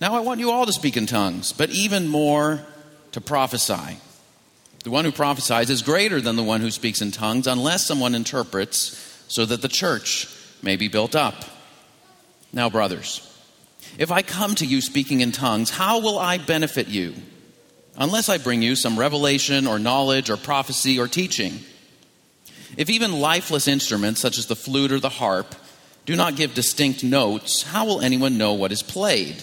Now I want you all to speak in tongues, but even more to prophesy. The one who prophesies is greater than the one who speaks in tongues, unless someone interprets, so that the church may be built up. Now, brothers, if I come to you speaking in tongues, how will I benefit you? Unless I bring you some revelation or knowledge or prophecy or teaching. If even lifeless instruments, such as the flute or the harp, do not give distinct notes, how will anyone know what is played?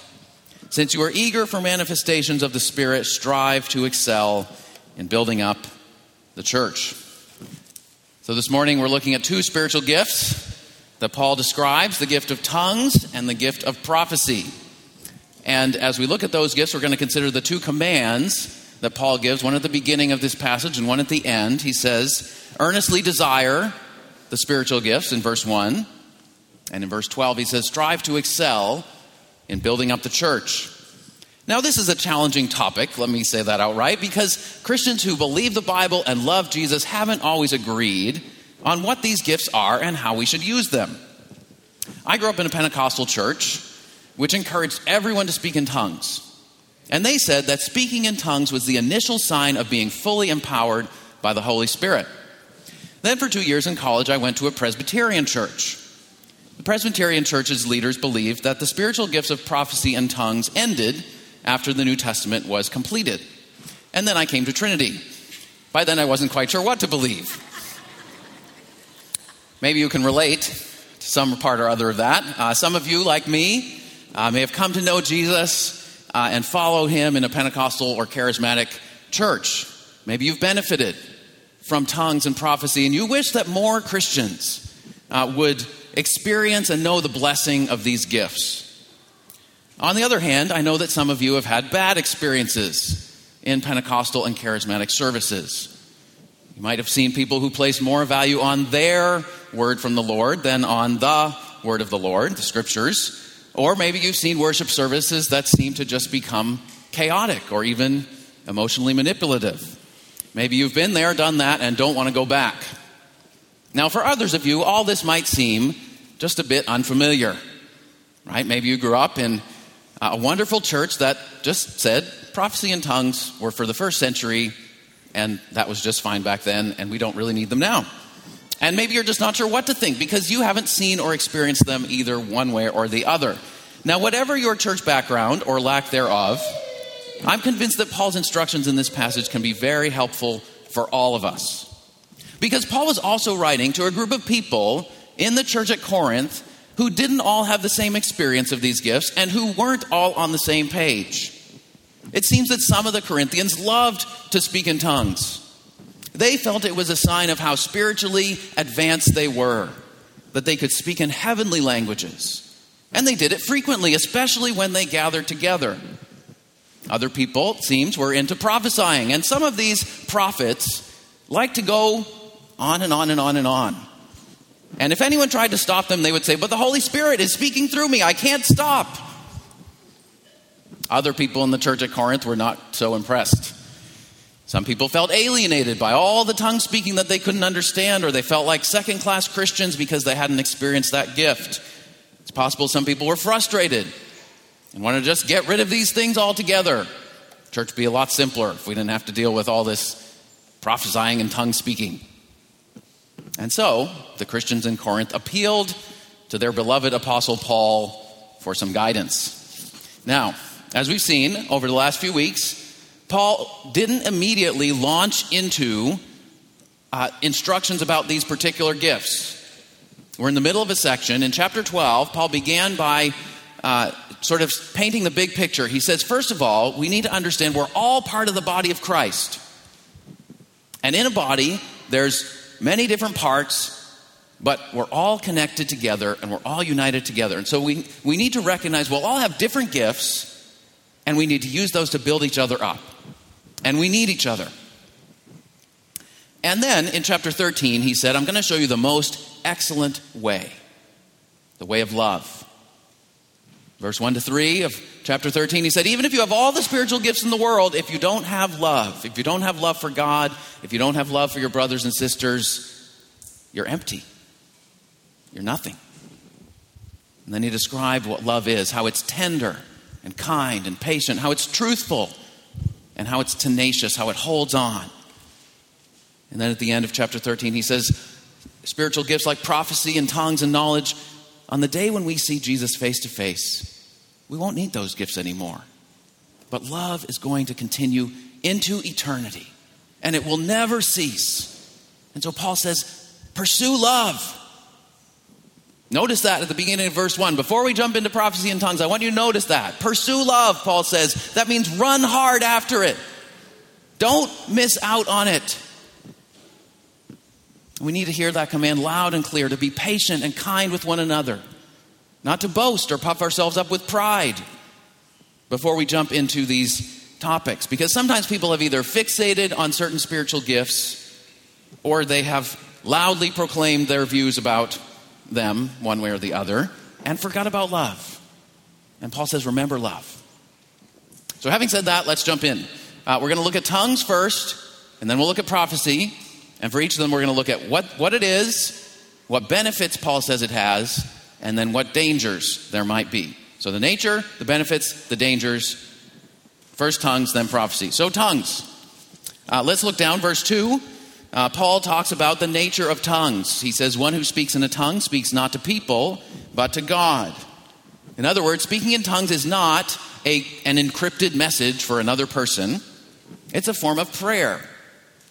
Since you are eager for manifestations of the Spirit, strive to excel in building up the church. So, this morning we're looking at two spiritual gifts that Paul describes the gift of tongues and the gift of prophecy. And as we look at those gifts, we're going to consider the two commands that Paul gives one at the beginning of this passage and one at the end. He says, Earnestly desire the spiritual gifts in verse 1. And in verse 12, he says, Strive to excel in building up the church. Now, this is a challenging topic, let me say that outright, because Christians who believe the Bible and love Jesus haven't always agreed on what these gifts are and how we should use them. I grew up in a Pentecostal church which encouraged everyone to speak in tongues. And they said that speaking in tongues was the initial sign of being fully empowered by the Holy Spirit. Then, for two years in college, I went to a Presbyterian church. The Presbyterian Church's leaders believed that the spiritual gifts of prophecy and tongues ended after the New Testament was completed. And then I came to Trinity. By then, I wasn't quite sure what to believe. Maybe you can relate to some part or other of that. Uh, some of you, like me, uh, may have come to know Jesus uh, and follow him in a Pentecostal or charismatic church. Maybe you've benefited from tongues and prophecy, and you wish that more Christians uh, would experience and know the blessing of these gifts. On the other hand, I know that some of you have had bad experiences in Pentecostal and charismatic services. You might have seen people who place more value on their word from the Lord than on the word of the Lord, the scriptures. Or maybe you've seen worship services that seem to just become chaotic or even emotionally manipulative. Maybe you've been there, done that, and don't want to go back. Now, for others of you, all this might seem just a bit unfamiliar, right? Maybe you grew up in a wonderful church that just said prophecy and tongues were for the first century, and that was just fine back then, and we don't really need them now. And maybe you're just not sure what to think because you haven't seen or experienced them either one way or the other. Now, whatever your church background or lack thereof, I'm convinced that Paul's instructions in this passage can be very helpful for all of us. Because Paul was also writing to a group of people in the church at Corinth who didn't all have the same experience of these gifts and who weren't all on the same page. It seems that some of the Corinthians loved to speak in tongues. They felt it was a sign of how spiritually advanced they were, that they could speak in heavenly languages. And they did it frequently, especially when they gathered together. Other people, it seems, were into prophesying, and some of these prophets like to go on and on and on and on. And if anyone tried to stop them, they would say, But the Holy Spirit is speaking through me. I can't stop. Other people in the church at Corinth were not so impressed. Some people felt alienated by all the tongue speaking that they couldn't understand, or they felt like second class Christians because they hadn't experienced that gift. It's possible some people were frustrated and wanted to just get rid of these things altogether. Church would be a lot simpler if we didn't have to deal with all this prophesying and tongue speaking. And so the Christians in Corinth appealed to their beloved Apostle Paul for some guidance. Now, as we've seen over the last few weeks, Paul didn't immediately launch into uh, instructions about these particular gifts. We're in the middle of a section. In chapter 12, Paul began by uh, sort of painting the big picture. He says, first of all, we need to understand we're all part of the body of Christ. And in a body, there's many different parts, but we're all connected together and we're all united together. And so we, we need to recognize we'll all have different gifts, and we need to use those to build each other up. And we need each other. And then in chapter 13, he said, I'm going to show you the most excellent way the way of love. Verse 1 to 3 of chapter 13, he said, Even if you have all the spiritual gifts in the world, if you don't have love, if you don't have love for God, if you don't have love for your brothers and sisters, you're empty. You're nothing. And then he described what love is how it's tender and kind and patient, how it's truthful, and how it's tenacious, how it holds on. And then at the end of chapter 13, he says, Spiritual gifts like prophecy and tongues and knowledge, on the day when we see Jesus face to face, we won't need those gifts anymore. But love is going to continue into eternity, and it will never cease. And so Paul says, pursue love. Notice that at the beginning of verse 1. Before we jump into prophecy and tongues, I want you to notice that. Pursue love, Paul says. That means run hard after it. Don't miss out on it. We need to hear that command loud and clear to be patient and kind with one another not to boast or puff ourselves up with pride before we jump into these topics. Because sometimes people have either fixated on certain spiritual gifts or they have loudly proclaimed their views about them, one way or the other, and forgot about love. And Paul says, remember love. So, having said that, let's jump in. Uh, we're going to look at tongues first, and then we'll look at prophecy. And for each of them, we're going to look at what, what it is, what benefits Paul says it has, and then what dangers there might be. So the nature, the benefits, the dangers. First tongues, then prophecy. So, tongues. Uh, let's look down, verse 2. Uh, Paul talks about the nature of tongues. He says, One who speaks in a tongue speaks not to people, but to God. In other words, speaking in tongues is not a, an encrypted message for another person, it's a form of prayer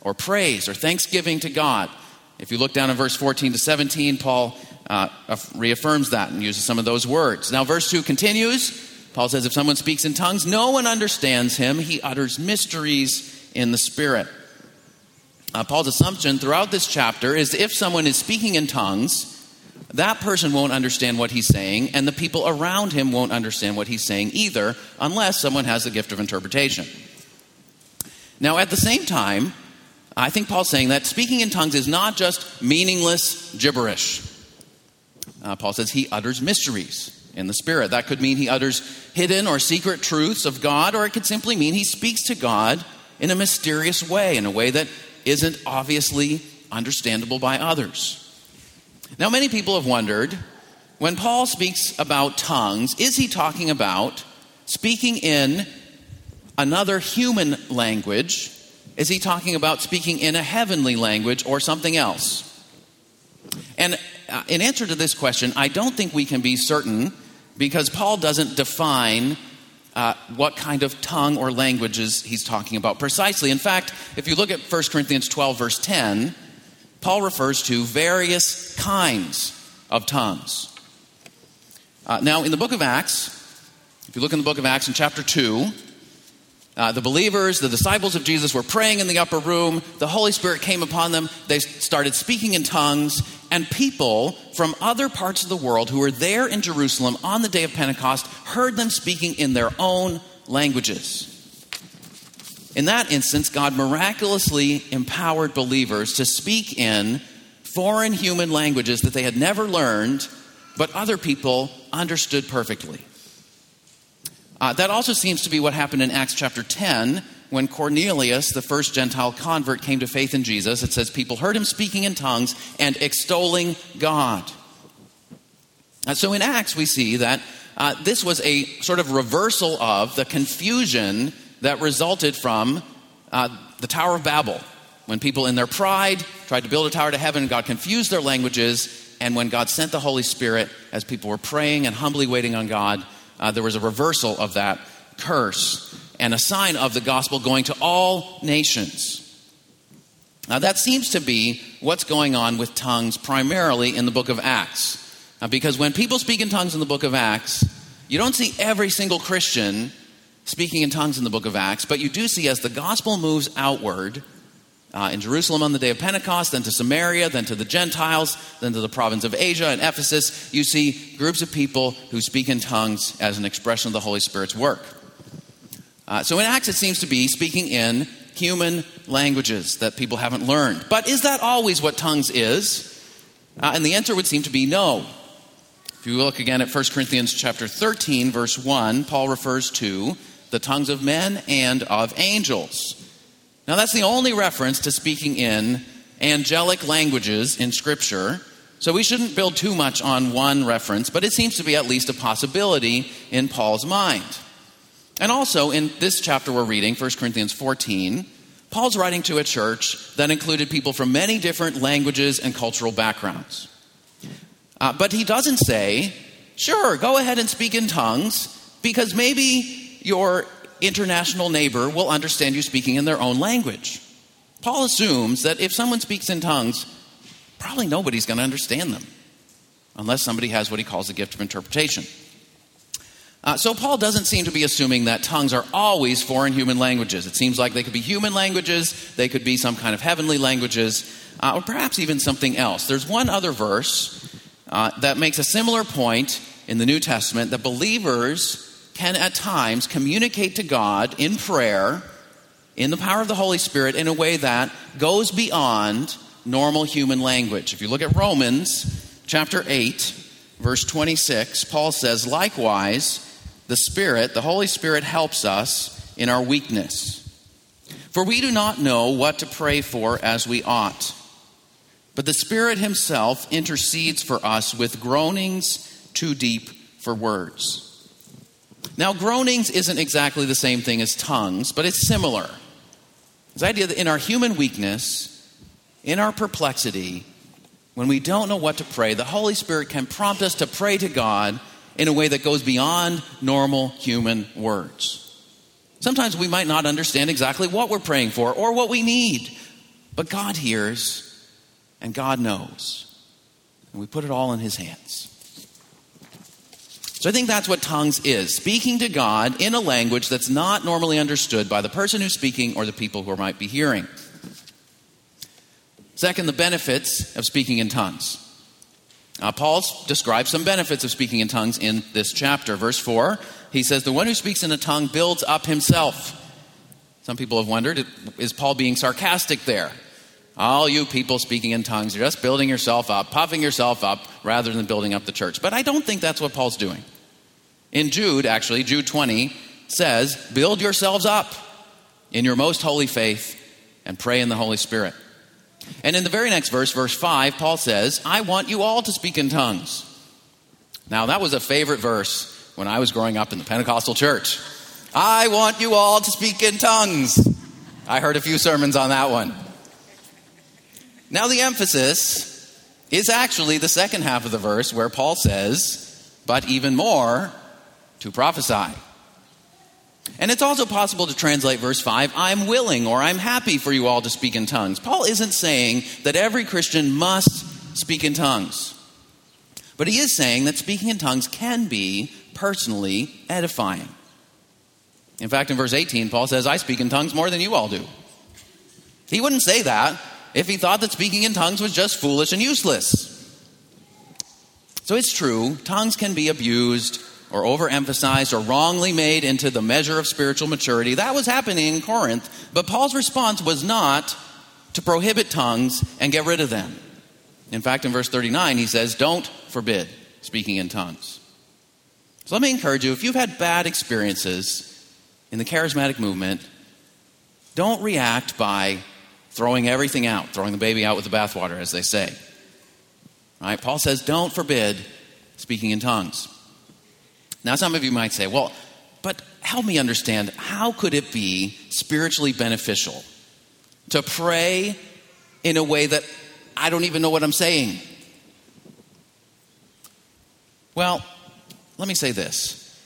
or praise or thanksgiving to God. If you look down in verse 14 to 17, Paul uh, reaffirms that and uses some of those words. Now, verse 2 continues. Paul says, If someone speaks in tongues, no one understands him. He utters mysteries in the Spirit. Uh, Paul's assumption throughout this chapter is if someone is speaking in tongues, that person won't understand what he's saying, and the people around him won't understand what he's saying either, unless someone has the gift of interpretation. Now, at the same time, I think Paul's saying that speaking in tongues is not just meaningless gibberish. Uh, Paul says he utters mysteries in the Spirit. That could mean he utters hidden or secret truths of God, or it could simply mean he speaks to God in a mysterious way, in a way that isn't obviously understandable by others. Now, many people have wondered when Paul speaks about tongues, is he talking about speaking in another human language? Is he talking about speaking in a heavenly language or something else? And uh, in answer to this question, I don't think we can be certain because Paul doesn't define uh, what kind of tongue or languages he's talking about precisely. In fact, if you look at 1 Corinthians 12, verse 10, Paul refers to various kinds of tongues. Uh, now, in the book of Acts, if you look in the book of Acts in chapter 2, uh, the believers, the disciples of Jesus, were praying in the upper room. The Holy Spirit came upon them. They started speaking in tongues, and people from other parts of the world who were there in Jerusalem on the day of Pentecost heard them speaking in their own languages. In that instance, God miraculously empowered believers to speak in foreign human languages that they had never learned, but other people understood perfectly. Uh, that also seems to be what happened in Acts chapter 10 when Cornelius, the first Gentile convert, came to faith in Jesus. It says people heard him speaking in tongues and extolling God. Uh, so in Acts, we see that uh, this was a sort of reversal of the confusion that resulted from uh, the Tower of Babel. When people, in their pride, tried to build a tower to heaven, God confused their languages. And when God sent the Holy Spirit, as people were praying and humbly waiting on God, uh, there was a reversal of that curse. and a sign of the gospel going to all nations. Now, that seems to be what's going on with tongues primarily in the book of Acts. Now, because when people speak in tongues in the book of Acts, you don't see every single Christian speaking in tongues in the book of Acts, but you do see as the gospel moves outward uh, in Jerusalem on the day of Pentecost, then to Samaria, then to the Gentiles, then to the province of Asia and Ephesus, you see groups of people who speak in tongues as an expression of the Holy Spirit's work. Uh, so in Acts, it seems to be speaking in human languages that people haven't learned. But is that always what tongues is? Uh, and the answer would seem to be no. If you look again at 1 Corinthians chapter 13 verse 1, Paul refers to the tongues of men and of angels. Now that's the only reference to speaking in angelic languages in scripture. So we shouldn't build too much on one reference, but it seems to be at least a possibility in Paul's mind. And also in this chapter we're reading, 1 Corinthians 14, Paul's writing to a church that included people from many different languages and cultural backgrounds. Uh, but he doesn't say, sure, go ahead and speak in tongues, because maybe your international neighbor will understand you speaking in their own language. Paul assumes that if someone speaks in tongues, probably nobody's going to understand them, unless somebody has what he calls the gift of interpretation. Uh, so, Paul doesn't seem to be assuming that tongues are always foreign human languages. It seems like they could be human languages, they could be some kind of heavenly languages, uh, or perhaps even something else. There's one other verse uh, that makes a similar point in the New Testament that believers can at times communicate to God in prayer, in the power of the Holy Spirit, in a way that goes beyond normal human language. If you look at Romans chapter 8, verse 26, Paul says, Likewise, the Spirit, the Holy Spirit, helps us in our weakness. For we do not know what to pray for as we ought. But the Spirit Himself intercedes for us with groanings too deep for words. Now, groanings isn't exactly the same thing as tongues, but it's similar. This idea that in our human weakness, in our perplexity, when we don't know what to pray, the Holy Spirit can prompt us to pray to God in a way that goes beyond normal human words. Sometimes we might not understand exactly what we're praying for or what we need, but God hears and God knows. And we put it all in His hands. So I think that's what tongues is speaking to God in a language that's not normally understood by the person who's speaking or the people who might be hearing. Second, the benefits of speaking in tongues. Uh, Paul describes some benefits of speaking in tongues in this chapter. Verse 4, he says, The one who speaks in a tongue builds up himself. Some people have wondered, is Paul being sarcastic there? All you people speaking in tongues, you're just building yourself up, puffing yourself up, rather than building up the church. But I don't think that's what Paul's doing. In Jude, actually, Jude 20 says, Build yourselves up in your most holy faith and pray in the Holy Spirit. And in the very next verse, verse 5, Paul says, I want you all to speak in tongues. Now, that was a favorite verse when I was growing up in the Pentecostal church. I want you all to speak in tongues. I heard a few sermons on that one. Now, the emphasis is actually the second half of the verse where Paul says, but even more, to prophesy. And it's also possible to translate verse 5, I'm willing or I'm happy for you all to speak in tongues. Paul isn't saying that every Christian must speak in tongues. But he is saying that speaking in tongues can be personally edifying. In fact, in verse 18, Paul says, I speak in tongues more than you all do. He wouldn't say that if he thought that speaking in tongues was just foolish and useless. So it's true, tongues can be abused or overemphasized or wrongly made into the measure of spiritual maturity. That was happening in Corinth, but Paul's response was not to prohibit tongues and get rid of them. In fact, in verse 39, he says, Don't forbid speaking in tongues. So let me encourage you if you've had bad experiences in the charismatic movement, don't react by throwing everything out, throwing the baby out with the bathwater, as they say. Right? Paul says, don't forbid speaking in tongues. Now, some of you might say, well, but help me understand how could it be spiritually beneficial to pray in a way that I don't even know what I'm saying? Well, let me say this.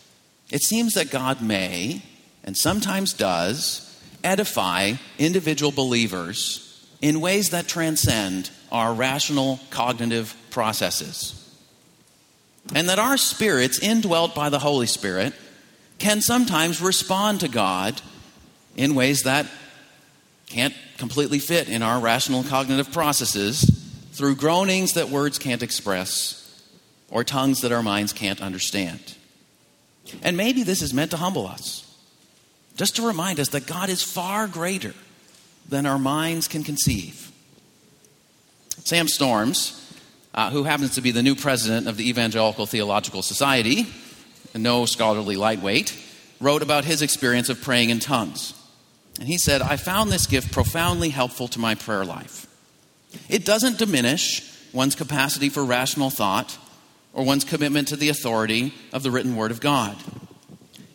It seems that God may, and sometimes does edify individual believers in ways that transcend our rational cognitive processes. And that our spirits, indwelt by the Holy Spirit, can sometimes respond to God in ways that can't completely fit in our rational cognitive processes through groanings that words can't express or tongues that our minds can't understand. And maybe this is meant to humble us, just to remind us that God is far greater than our minds can conceive. Sam Storms, uh, who happens to be the new president of the Evangelical Theological Society, no scholarly lightweight, wrote about his experience of praying in tongues. And he said, I found this gift profoundly helpful to my prayer life. It doesn't diminish one's capacity for rational thought or one's commitment to the authority of the written word of God.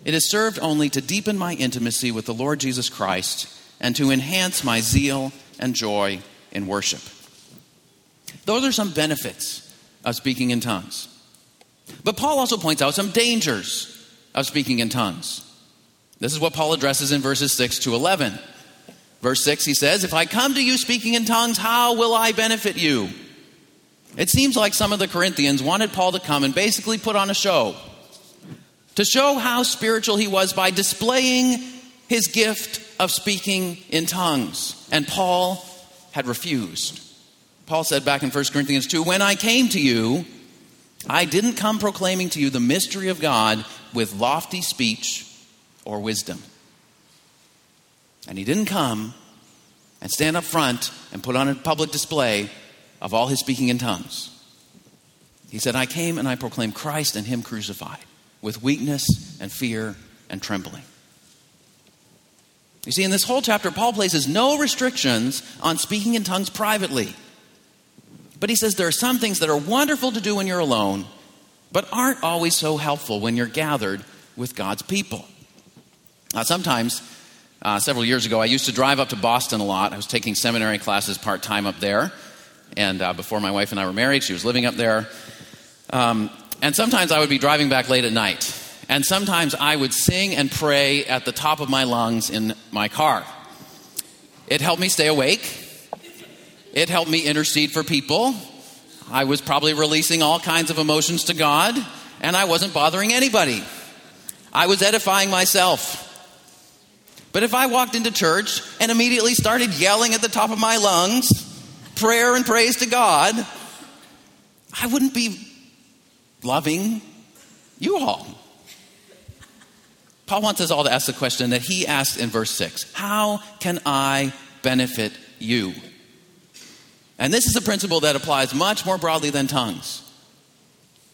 It has served only to deepen my intimacy with the Lord Jesus Christ and to enhance my zeal and joy in worship. Those are some benefits of speaking in tongues. But Paul also points out some dangers of speaking in tongues. This is what Paul addresses in verses 6 to 11. Verse 6, he says, If I come to you speaking in tongues, how will I benefit you? It seems like some of the Corinthians wanted Paul to come and basically put on a show to show how spiritual he was by displaying his gift of speaking in tongues. And Paul had refused. Paul said back in 1 Corinthians 2 When I came to you, I didn't come proclaiming to you the mystery of God with lofty speech or wisdom. And he didn't come and stand up front and put on a public display of all his speaking in tongues. He said, I came and I proclaimed Christ and him crucified with weakness and fear and trembling. You see, in this whole chapter, Paul places no restrictions on speaking in tongues privately. But he says there are some things that are wonderful to do when you're alone, but aren't always so helpful when you're gathered with God's people. Uh, sometimes, uh, several years ago, I used to drive up to Boston a lot. I was taking seminary classes part time up there. And uh, before my wife and I were married, she was living up there. Um, and sometimes I would be driving back late at night. And sometimes I would sing and pray at the top of my lungs in my car. It helped me stay awake. It helped me intercede for people. I was probably releasing all kinds of emotions to God, and I wasn't bothering anybody. I was edifying myself. But if I walked into church and immediately started yelling at the top of my lungs, prayer and praise to God, I wouldn't be loving you all. Paul wants us all to ask the question that he asked in verse 6 How can I benefit you? And this is a principle that applies much more broadly than tongues.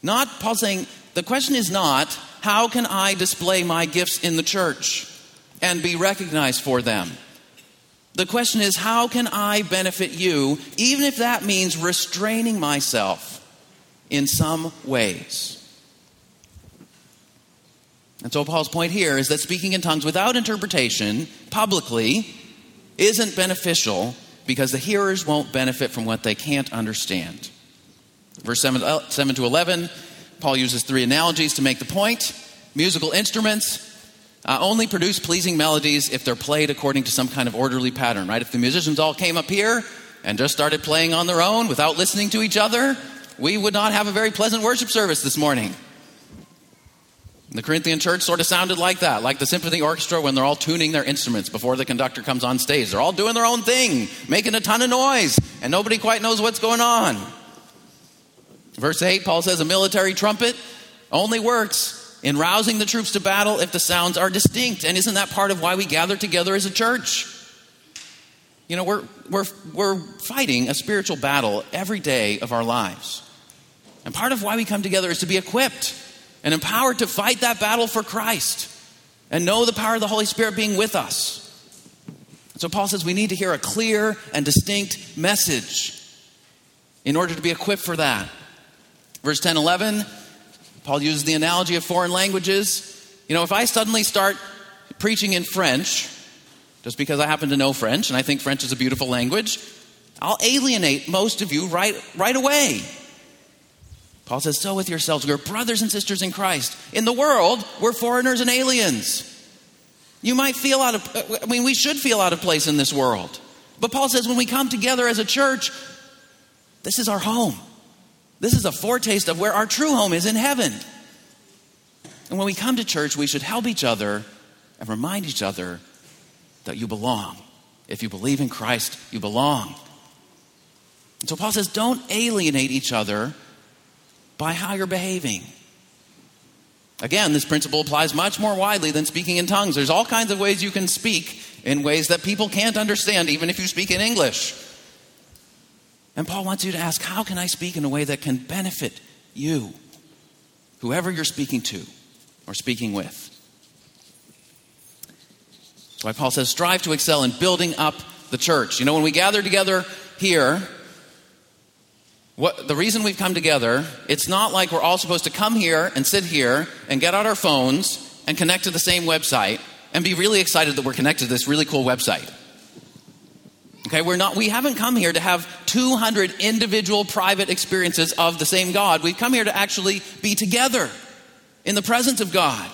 Not, Paul saying, the question is not, how can I display my gifts in the church and be recognized for them? The question is, how can I benefit you, even if that means restraining myself in some ways? And so, Paul's point here is that speaking in tongues without interpretation publicly isn't beneficial because the hearers won't benefit from what they can't understand. Verse 7, uh, 7 to 11, Paul uses three analogies to make the point. Musical instruments uh, only produce pleasing melodies if they're played according to some kind of orderly pattern, right? If the musicians all came up here and just started playing on their own without listening to each other, we would not have a very pleasant worship service this morning. The Corinthian church sort of sounded like that, like the symphony orchestra when they're all tuning their instruments before the conductor comes on stage. They're all doing their own thing, making a ton of noise, and nobody quite knows what's going on. Verse 8, Paul says a military trumpet only works in rousing the troops to battle if the sounds are distinct. And isn't that part of why we gather together as a church? You know, we're, we're, we're fighting a spiritual battle every day of our lives. And part of why we come together is to be equipped and empowered to fight that battle for Christ and know the power of the Holy Spirit being with us. So Paul says we need to hear a clear and distinct message in order to be equipped for that. Verse 10 11, Paul uses the analogy of foreign languages. You know, if I suddenly start preaching in French, just because I happen to know French and I think French is a beautiful language, I'll alienate most of you right, right away. Paul says, So with yourselves, we're brothers and sisters in Christ. In the world, we're foreigners and aliens. You might feel out of, I mean, we should feel out of place in this world. But Paul says when we come together as a church, this is our home. This is a foretaste of where our true home is in heaven. And when we come to church, we should help each other and remind each other that you belong. If you believe in Christ, you belong. And so Paul says, don't alienate each other by how you're behaving. Again, this principle applies much more widely than speaking in tongues. There's all kinds of ways you can speak in ways that people can't understand, even if you speak in English. And Paul wants you to ask, how can I speak in a way that can benefit you, whoever you're speaking to or speaking with? That's why Paul says, strive to excel in building up the church. You know, when we gather together here, what, the reason we've come together, it's not like we're all supposed to come here and sit here and get out our phones and connect to the same website and be really excited that we're connected to this really cool website. Okay, we're not, we haven't come here to have 200 individual private experiences of the same God. We've come here to actually be together in the presence of God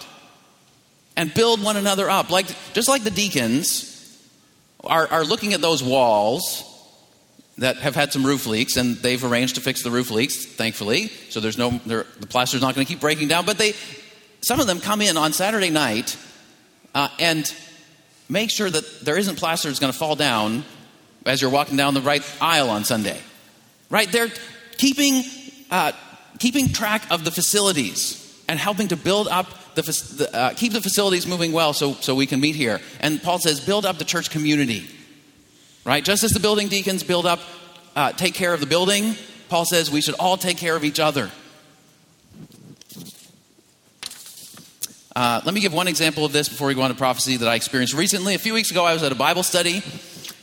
and build one another up. Like, just like the deacons are, are looking at those walls that have had some roof leaks, and they've arranged to fix the roof leaks, thankfully. So there's no the plaster's not going to keep breaking down. But they, some of them come in on Saturday night uh, and make sure that there isn't plaster that's going to fall down as you're walking down the right aisle on Sunday. Right? They're keeping uh, keeping track of the facilities and helping to build up the, uh, keep the facilities moving well so so we can meet here. And Paul says, build up the church community. Right? Just as the building deacons build up, uh, take care of the building, Paul says we should all take care of each other. Uh, let me give one example of this before we go on to prophecy that I experienced recently. A few weeks ago, I was at a Bible study,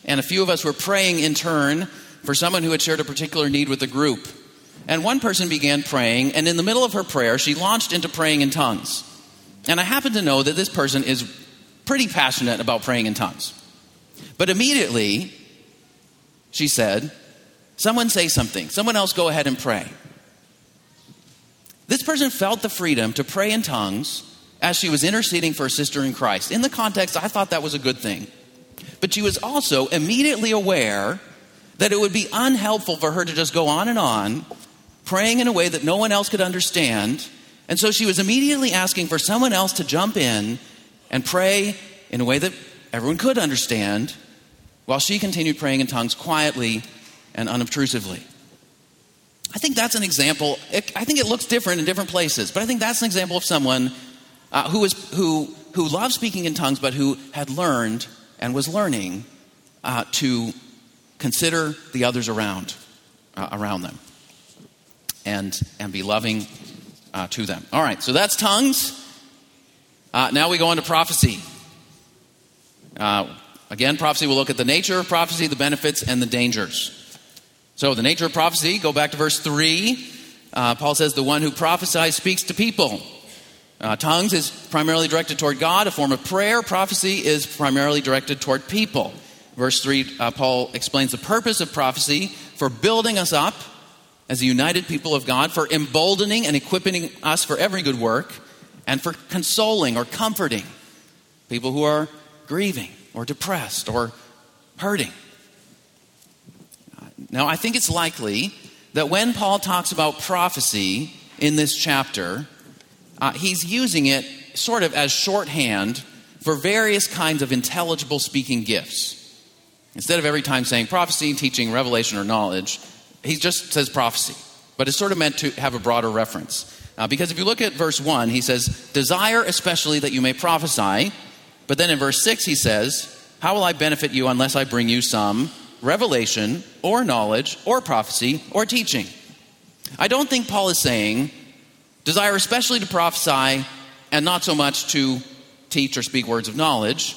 and a few of us were praying in turn for someone who had shared a particular need with the group. And one person began praying, and in the middle of her prayer, she launched into praying in tongues. And I happen to know that this person is pretty passionate about praying in tongues. But immediately, she said, Someone say something. Someone else go ahead and pray. This person felt the freedom to pray in tongues as she was interceding for a sister in Christ. In the context, I thought that was a good thing. But she was also immediately aware that it would be unhelpful for her to just go on and on, praying in a way that no one else could understand. And so she was immediately asking for someone else to jump in and pray in a way that everyone could understand, while she continued praying in tongues quietly and unobtrusively. I think that's an example. I think it looks different in different places, but I think that's an example of someone uh, who, who loved speaking in tongues, but who had learned and was learning uh, to consider the others around, uh, around them and, and be loving uh, to them. All right, so that's tongues. Uh, now we go on to prophecy. Uh, again, prophecy, we'll look at the nature of prophecy, the benefits, and the dangers. So, the nature of prophecy, go back to verse 3. Uh, Paul says, The one who prophesies speaks to people. Uh, tongues is primarily directed toward God, a form of prayer. Prophecy is primarily directed toward people. Verse 3, uh, Paul explains the purpose of prophecy for building us up as a united people of God, for emboldening and equipping us for every good work, and for consoling or comforting people who are grieving or depressed or hurting. Now, I think it's likely that when Paul talks about prophecy in this chapter, uh, he's using it sort of as shorthand for various kinds of intelligible speaking gifts. Instead of every time saying prophecy, teaching, revelation, or knowledge, he just says prophecy. But it's sort of meant to have a broader reference. Uh, because if you look at verse 1, he says, Desire especially that you may prophesy. But then in verse 6, he says, How will I benefit you unless I bring you some revelation or knowledge or prophecy or teaching? I don't think Paul is saying, Desire especially to prophesy and not so much to teach or speak words of knowledge.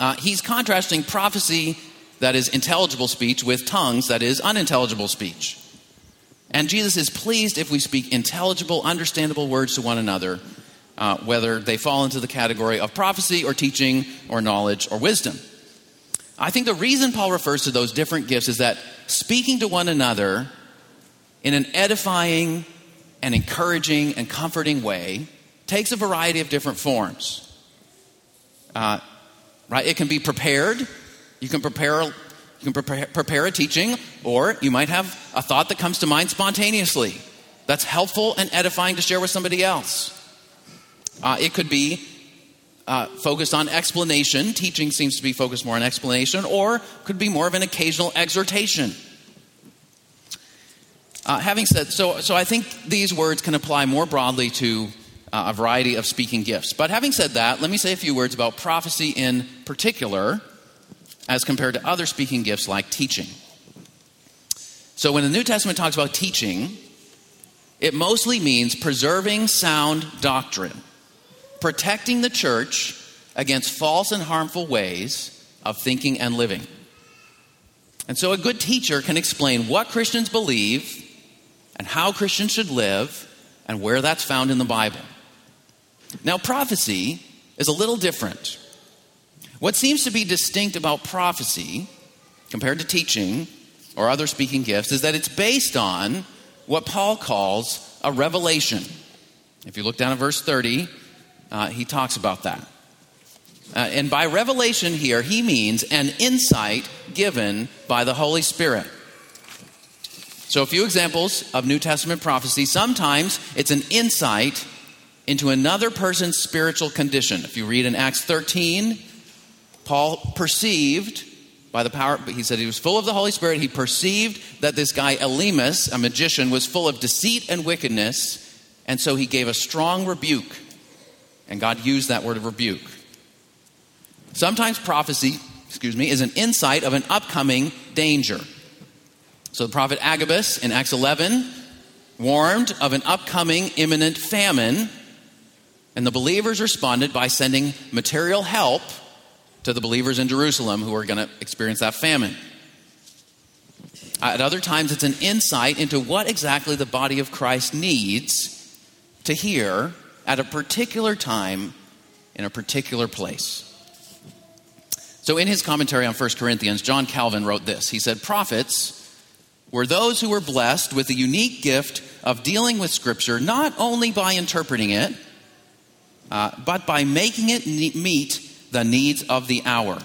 Uh, he's contrasting prophecy, that is intelligible speech, with tongues, that is unintelligible speech. And Jesus is pleased if we speak intelligible, understandable words to one another, uh, whether they fall into the category of prophecy or teaching or knowledge or wisdom. I think the reason Paul refers to those different gifts is that speaking to one another in an edifying, and encouraging and comforting way takes a variety of different forms. Uh, right? It can be prepared. You can prepare. You can prepare, prepare a teaching, or you might have a thought that comes to mind spontaneously. That's helpful and edifying to share with somebody else. Uh, it could be uh, focused on explanation. Teaching seems to be focused more on explanation, or could be more of an occasional exhortation. Uh, having said so, so I think these words can apply more broadly to uh, a variety of speaking gifts. But having said that, let me say a few words about prophecy in particular, as compared to other speaking gifts like teaching. So when the New Testament talks about teaching, it mostly means preserving sound doctrine protecting the church against false and harmful ways of thinking and living. And so a good teacher can explain what Christians believe and how Christians should live and where that's found in the Bible. Now, prophecy is a little different. What seems to be distinct about prophecy compared to teaching or other speaking gifts is that it's based on what Paul calls a revelation. If you look down at verse 30, uh, he talks about that. Uh, and by revelation here, he means an insight given by the Holy Spirit. So, a few examples of New Testament prophecy. Sometimes it's an insight into another person's spiritual condition. If you read in Acts 13, Paul perceived by the power, he said he was full of the Holy Spirit. He perceived that this guy, Elymas, a magician, was full of deceit and wickedness, and so he gave a strong rebuke and God used that word of rebuke. Sometimes prophecy, excuse me, is an insight of an upcoming danger. So the prophet Agabus in Acts 11 warned of an upcoming imminent famine, and the believers responded by sending material help to the believers in Jerusalem who are going to experience that famine. At other times, it's an insight into what exactly the body of Christ needs to hear at a particular time in a particular place. So, in his commentary on 1 Corinthians, John Calvin wrote this. He said, Prophets were those who were blessed with the unique gift of dealing with Scripture not only by interpreting it, uh, but by making it meet the needs of the hour.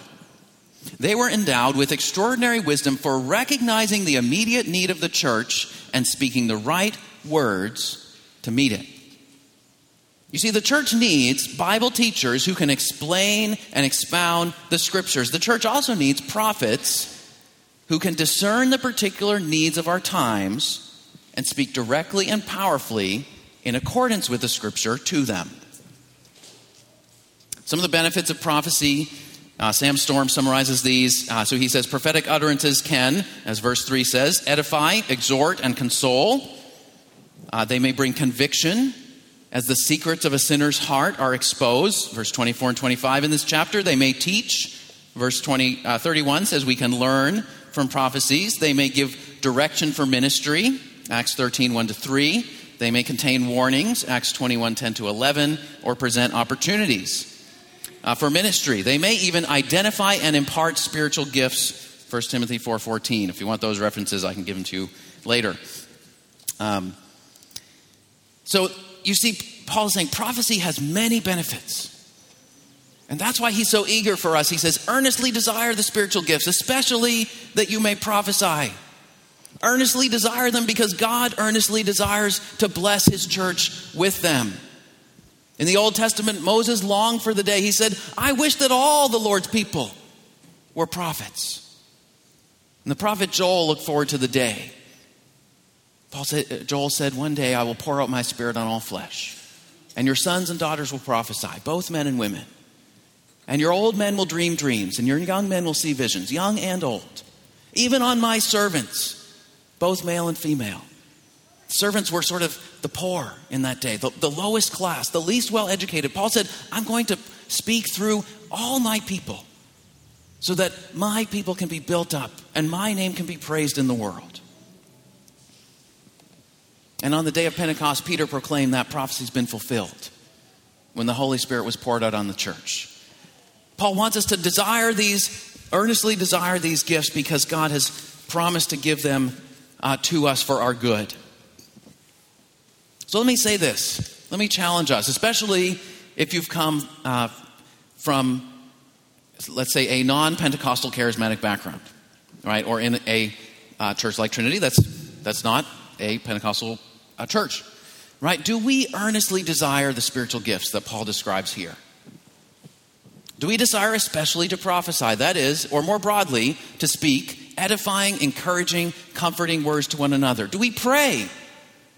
They were endowed with extraordinary wisdom for recognizing the immediate need of the church and speaking the right words to meet it. You see, the church needs Bible teachers who can explain and expound the scriptures. The church also needs prophets who can discern the particular needs of our times and speak directly and powerfully in accordance with the scripture to them. Some of the benefits of prophecy, uh, Sam Storms summarizes these. Uh, so he says prophetic utterances can, as verse 3 says, edify, exhort, and console. Uh, they may bring conviction as the secrets of a sinner's heart are exposed, verse 24 and 25 in this chapter, they may teach. Verse 20, uh, 31 says we can learn from prophecies. They may give direction for ministry, Acts 13, 1 to 3. They may contain warnings, Acts 21, 10 to 11, or present opportunities uh, for ministry. They may even identify and impart spiritual gifts, 1 Timothy 4, 14. If you want those references, I can give them to you later. Um, so you see, Paul is saying prophecy has many benefits. And that's why he's so eager for us. He says, earnestly desire the spiritual gifts, especially that you may prophesy. Earnestly desire them because God earnestly desires to bless his church with them. In the Old Testament, Moses longed for the day. He said, I wish that all the Lord's people were prophets. And the prophet Joel looked forward to the day Paul said, uh, Joel said, One day I will pour out my spirit on all flesh, and your sons and daughters will prophesy, both men and women. And your old men will dream dreams, and your young men will see visions, young and old. Even on my servants, both male and female. Servants were sort of the poor in that day, the, the lowest class, the least well educated. Paul said, I'm going to speak through all my people so that my people can be built up and my name can be praised in the world. And on the day of Pentecost, Peter proclaimed that prophecy's been fulfilled when the Holy Spirit was poured out on the church. Paul wants us to desire these, earnestly desire these gifts because God has promised to give them uh, to us for our good. So let me say this. Let me challenge us, especially if you've come uh, from let's say, a non Pentecostal charismatic background, right? Or in a uh, church like Trinity, that's, that's not a Pentecostal uh, church, right? Do we earnestly desire the spiritual gifts that Paul describes here? Do we desire especially to prophesy? That is, or more broadly, to speak edifying, encouraging, comforting words to one another? Do we pray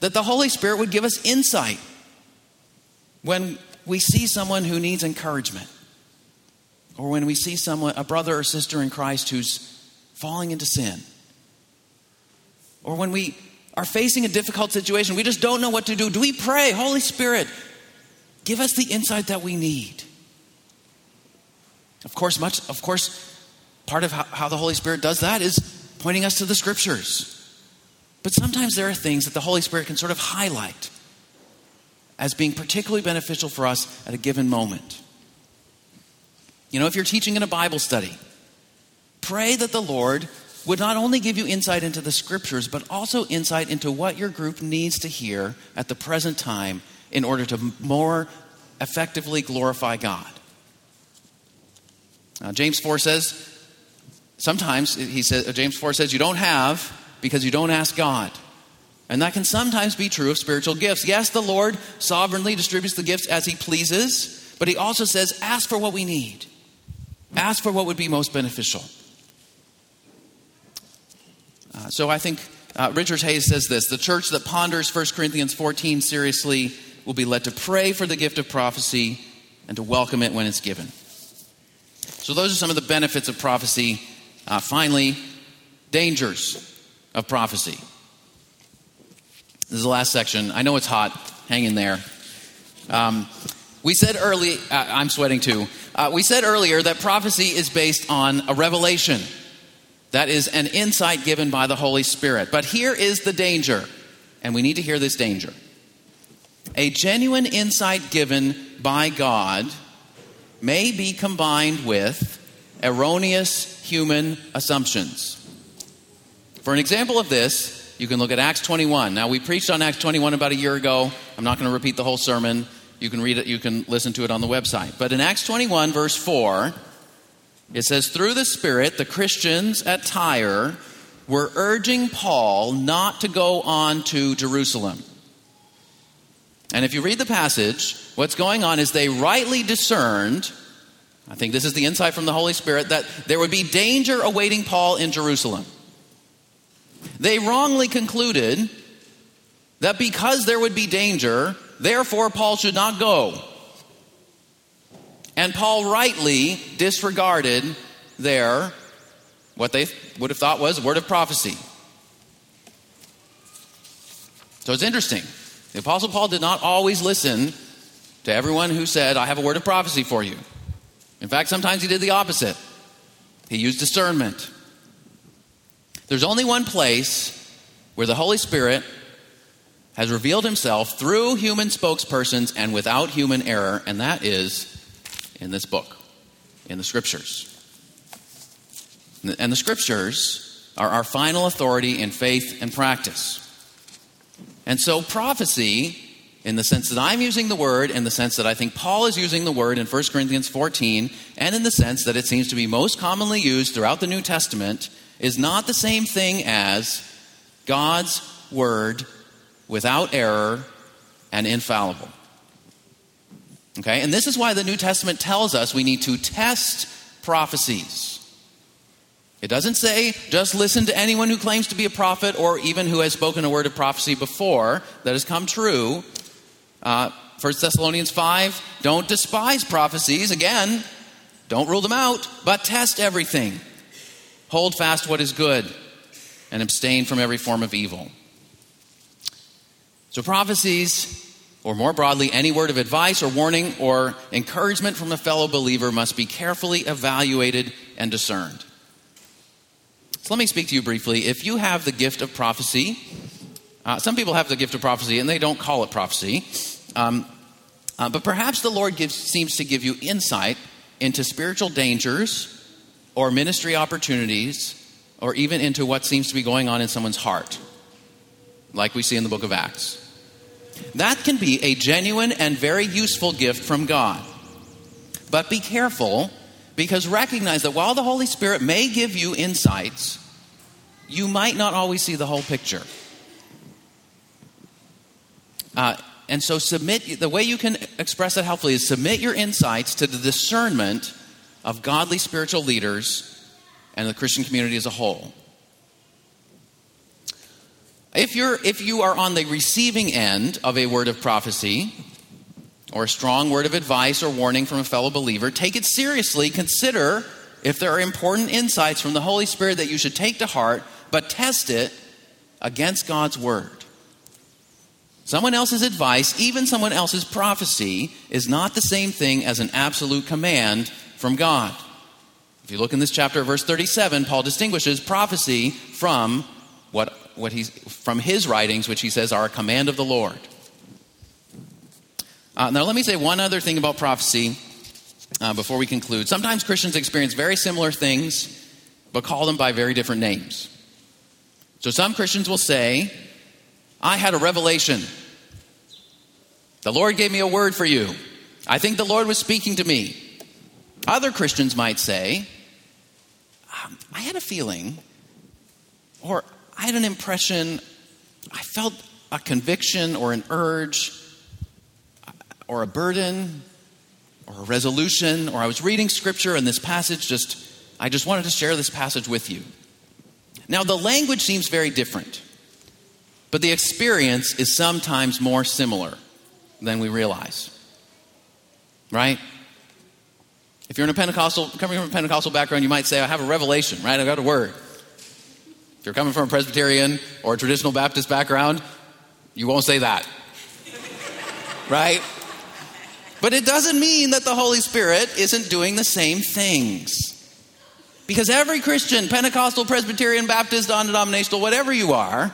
that the Holy Spirit would give us insight when we see someone who needs encouragement? Or when we see someone, a brother or sister in Christ who's falling into sin? Or when we are facing a difficult situation, we just don't know what to do. Do we pray, Holy Spirit, give us the insight that we need? Of course, much of course, part of how, how the Holy Spirit does that is pointing us to the scriptures. But sometimes there are things that the Holy Spirit can sort of highlight as being particularly beneficial for us at a given moment. You know, if you're teaching in a Bible study, pray that the Lord would not only give you insight into the scriptures, but also insight into what your group needs to hear at the present time in order to more effectively glorify God. Now, James 4 says, sometimes, he says, James 4 says, you don't have because you don't ask God. And that can sometimes be true of spiritual gifts. Yes, the Lord sovereignly distributes the gifts as he pleases, but he also says, ask for what we need. Ask for what would be most beneficial. Uh, so I think uh, Richard Hays says this The church that ponders 1 Corinthians 14 seriously will be led to pray for the gift of prophecy and to welcome it when it's given. So, those are some of the benefits of prophecy. Uh, finally, dangers of prophecy. This is the last section. I know it's hot. Hang in there. Um, we said early, uh, I'm sweating too. Uh, we said earlier that prophecy is based on a revelation. That is an insight given by the Holy Spirit. But here is the danger, and we need to hear this danger. A genuine insight given by God may be combined with erroneous human assumptions. For an example of this, you can look at Acts 21. Now, we preached on Acts 21 about a year ago. I'm not going to repeat the whole sermon. You can read it, you can listen to it on the website. But in Acts 21, verse 4, it says, Through the Spirit, the Christians at Tyre were urging Paul not to go on to Jerusalem. And if you read the passage, what's going on is they rightly discerned, I think this is the insight from the Holy Spirit, that there would be danger awaiting Paul in Jerusalem. They wrongly concluded that because there would be danger, therefore Paul should not go. And Paul rightly disregarded their, what they would have thought was a word of prophecy. So it's interesting. The Apostle Paul did not always listen to everyone who said, I have a word of prophecy for you. In fact, sometimes he did the opposite. He used discernment. There's only one place where the Holy Spirit has revealed himself through human spokespersons and without human error, and that is in this book, in the scriptures. And the scriptures are our final authority in faith and practice. And so, prophecy, in the sense that I'm using the word, in the sense that I think Paul is using the word in 1 Corinthians 14, and in the sense that it seems to be most commonly used throughout the New Testament, is not the same thing as God's word without error and infallible. Okay? And this is why the New Testament tells us we need to test prophecies. It doesn't say just listen to anyone who claims to be a prophet or even who has spoken a word of prophecy before that has come true. Uh, 1 Thessalonians 5 don't despise prophecies. Again, don't rule them out, but test everything. Hold fast what is good and abstain from every form of evil. So, prophecies or more broadly, any word of advice or warning or encouragement from a fellow believer must be carefully evaluated and discerned. So let me speak to you briefly. If you have the gift of prophecy, uh, some people have the gift of prophecy and they don't call it prophecy, um, uh, but perhaps the Lord gives, seems to give you insight into spiritual dangers or ministry opportunities or even into what seems to be going on in someone's heart, like we see in the book of Acts. That can be a genuine and very useful gift from God. But be careful Because recognize that while the Holy Spirit may give you insights, you might not always see the whole picture. Uh, and so, submit the way you can express that helpfully is submit your insights to the discernment of godly spiritual leaders and the Christian community as a whole. If, you're, if you are on the receiving end of a word of prophecy or a strong word of advice or warning from a fellow believer, take it seriously. Consider if there are important insights from the Holy Spirit that you should take to heart, but test it against God's word. Someone else's advice, even someone else's prophecy, is not the same thing as an absolute command from God. If you look in this chapter, verse 37, Paul distinguishes prophecy from what what he's from his writings, which he says are a command of the Lord. Uh, now, let me say one other thing about prophecy uh, before we conclude. Sometimes Christians experience very similar things, but call them by very different names. So, some Christians will say, I had a revelation. The Lord gave me a word for you. I think the Lord was speaking to me. Other Christians might say, um, I had a feeling, or I had an impression, I felt a conviction or an urge or a burden or a resolution, or I was reading scripture and this passage just, I just wanted to share this passage with you. Now, the language seems very different, but the experience is sometimes more similar than we realize. Right? If you're in a Pentecostal, coming from a Pentecostal background, you might say, I have a revelation, right? I've got a word. If you're coming from a Presbyterian or a traditional Baptist background, you won't say that. right? But it doesn't mean that the Holy Spirit isn't doing the same things. Because every Christian, Pentecostal, Presbyterian, Baptist, non denominational, whatever you are,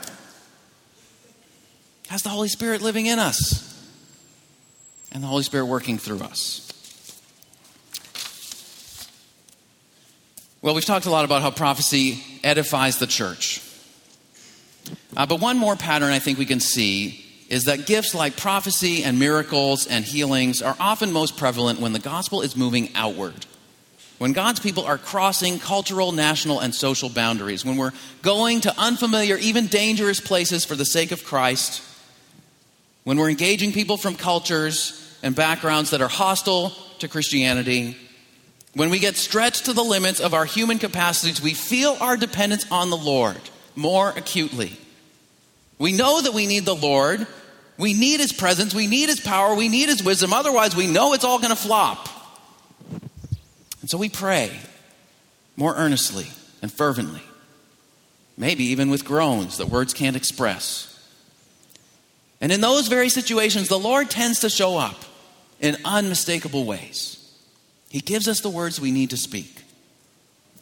has the Holy Spirit living in us and the Holy Spirit working through us. Well, we've talked a lot about how prophecy edifies the church. Uh, but one more pattern I think we can see is that gifts like prophecy and miracles and healings are often most prevalent when the gospel is moving outward. When God's people are crossing cultural, national, and social boundaries, when we're going to unfamiliar, even dangerous places for the sake of Christ, when we're engaging people from cultures and backgrounds that are hostile to Christianity, when we get stretched to the limits of our human capacities, we feel our dependence on the Lord more acutely. We know that we need the Lord. We need His presence. We need His power. We need His wisdom. Otherwise, we know it's all going to flop. And so we pray more earnestly and fervently, maybe even with groans that words can't express. And in those very situations, the Lord tends to show up in unmistakable ways. He gives us the words we need to speak.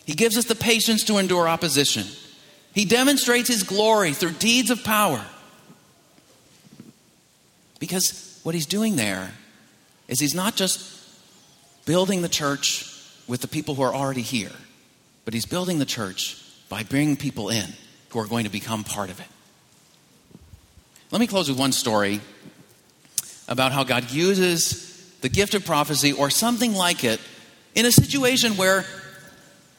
He gives us the patience to endure opposition. He demonstrates His glory through deeds of power. Because what He's doing there is He's not just building the church with the people who are already here, but He's building the church by bringing people in who are going to become part of it. Let me close with one story about how God uses the gift of prophecy, or something like it in a situation where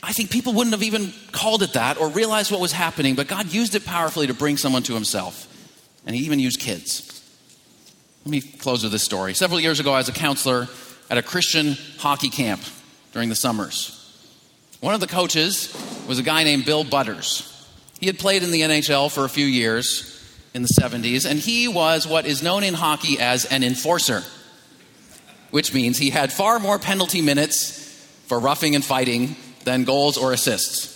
I think people wouldn't have even called it that or realized what was happening, but God used it powerfully to bring someone to himself. And he even used kids. Let me close with this story. Several years ago, I was a counselor at a Christian hockey camp during the summers. One of the coaches was a guy named Bill Butters. He had played in the NHL for a few years in the 70s, and he was what is known in hockey as an enforcer which means he had far more penalty minutes for roughing and fighting than goals or assists.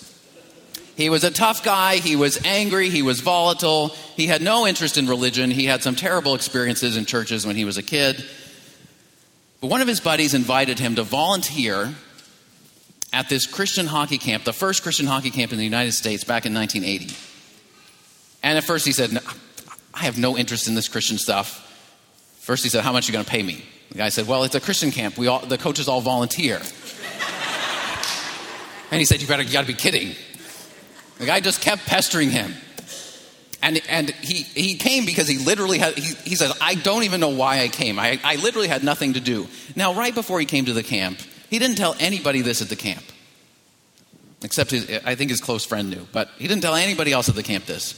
He was a tough guy. He was angry. He was volatile. He had no interest in religion. He had some terrible experiences in churches when he was a kid. But one of his buddies invited him to volunteer at this Christian hockey camp, the first Christian hockey camp in the United States back in 1980. And at first he said, no, I have no interest in this Christian stuff. First he said, How much are you going to pay me? The guy said, Well, it's a Christian camp. We all, the coaches all volunteer. and he said, You better, you got to be kidding. The guy just kept pestering him. And, and he, he came because he literally had, he, he says, I don't even know why I came. I, I literally had nothing to do. Now, right before he came to the camp, He didn't tell anybody this at the camp, except his, I think his close friend knew, but he didn't tell anybody else at the camp this.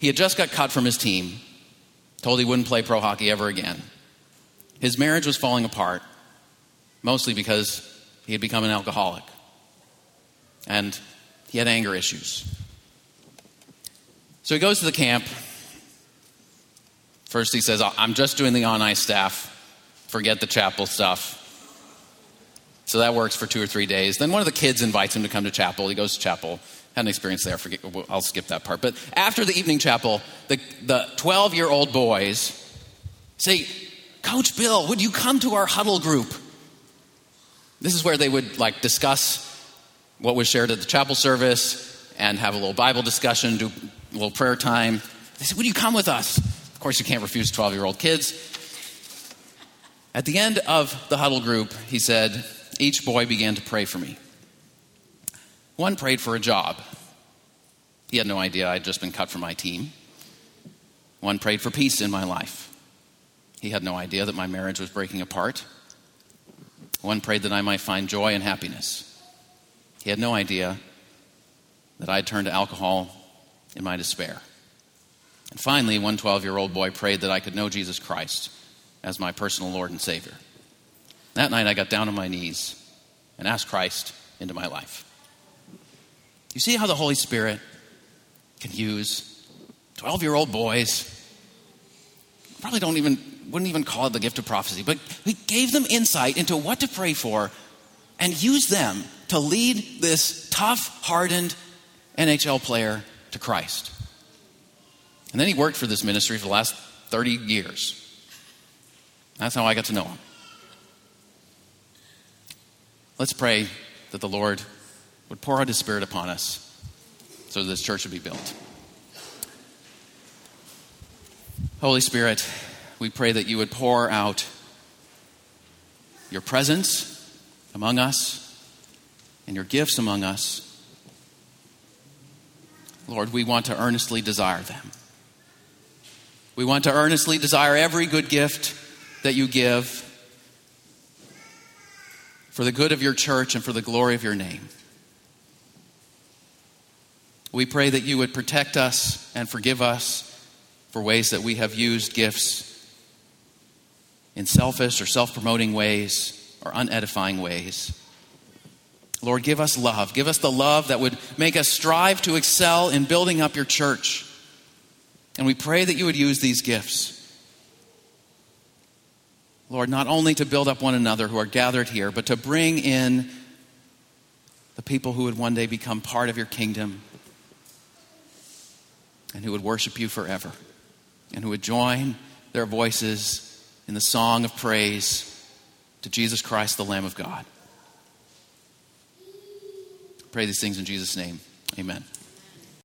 He had just got cut from his team, told he wouldn't play pro hockey ever again. His marriage was falling apart, mostly because he had become an alcoholic. And he had anger issues. So he goes to the camp. First, he says, I'm just doing the on ice staff. Forget the chapel stuff. So that works for two or three days. Then one of the kids invites him to come to chapel. He goes to chapel. Had an experience there. Forget, I'll skip that part. But after the evening chapel, the 12 year old boys say, Coach Bill, would you come to our huddle group? This is where they would like discuss what was shared at the chapel service and have a little Bible discussion, do a little prayer time. They said, Would you come with us? Of course, you can't refuse 12 year old kids. At the end of the huddle group, he said, Each boy began to pray for me. One prayed for a job. He had no idea I'd just been cut from my team. One prayed for peace in my life. He had no idea that my marriage was breaking apart. One prayed that I might find joy and happiness. He had no idea that I'd turned to alcohol in my despair. And finally, one 12 year old boy prayed that I could know Jesus Christ as my personal Lord and Savior. That night, I got down on my knees and asked Christ into my life. You see how the Holy Spirit can use 12 year old boys, probably don't even, wouldn't even call it the gift of prophecy, but he gave them insight into what to pray for and use them to lead this tough, hardened NHL player to Christ. And then he worked for this ministry for the last 30 years. That's how I got to know him. Let's pray that the Lord would pour out his Spirit upon us so that this church would be built. Holy Spirit, we pray that you would pour out your presence among us and your gifts among us. Lord, we want to earnestly desire them. We want to earnestly desire every good gift that you give for the good of your church and for the glory of your name. We pray that you would protect us and forgive us for ways that we have used gifts in selfish or self promoting ways or unedifying ways. Lord, give us love. Give us the love that would make us strive to excel in building up your church. And we pray that you would use these gifts. Lord, not only to build up one another who are gathered here, but to bring in the people who would one day become part of your kingdom and who would worship you forever and who would join their voices in the song of praise to Jesus Christ, the Lamb of God. Pray these things in Jesus' name. Amen.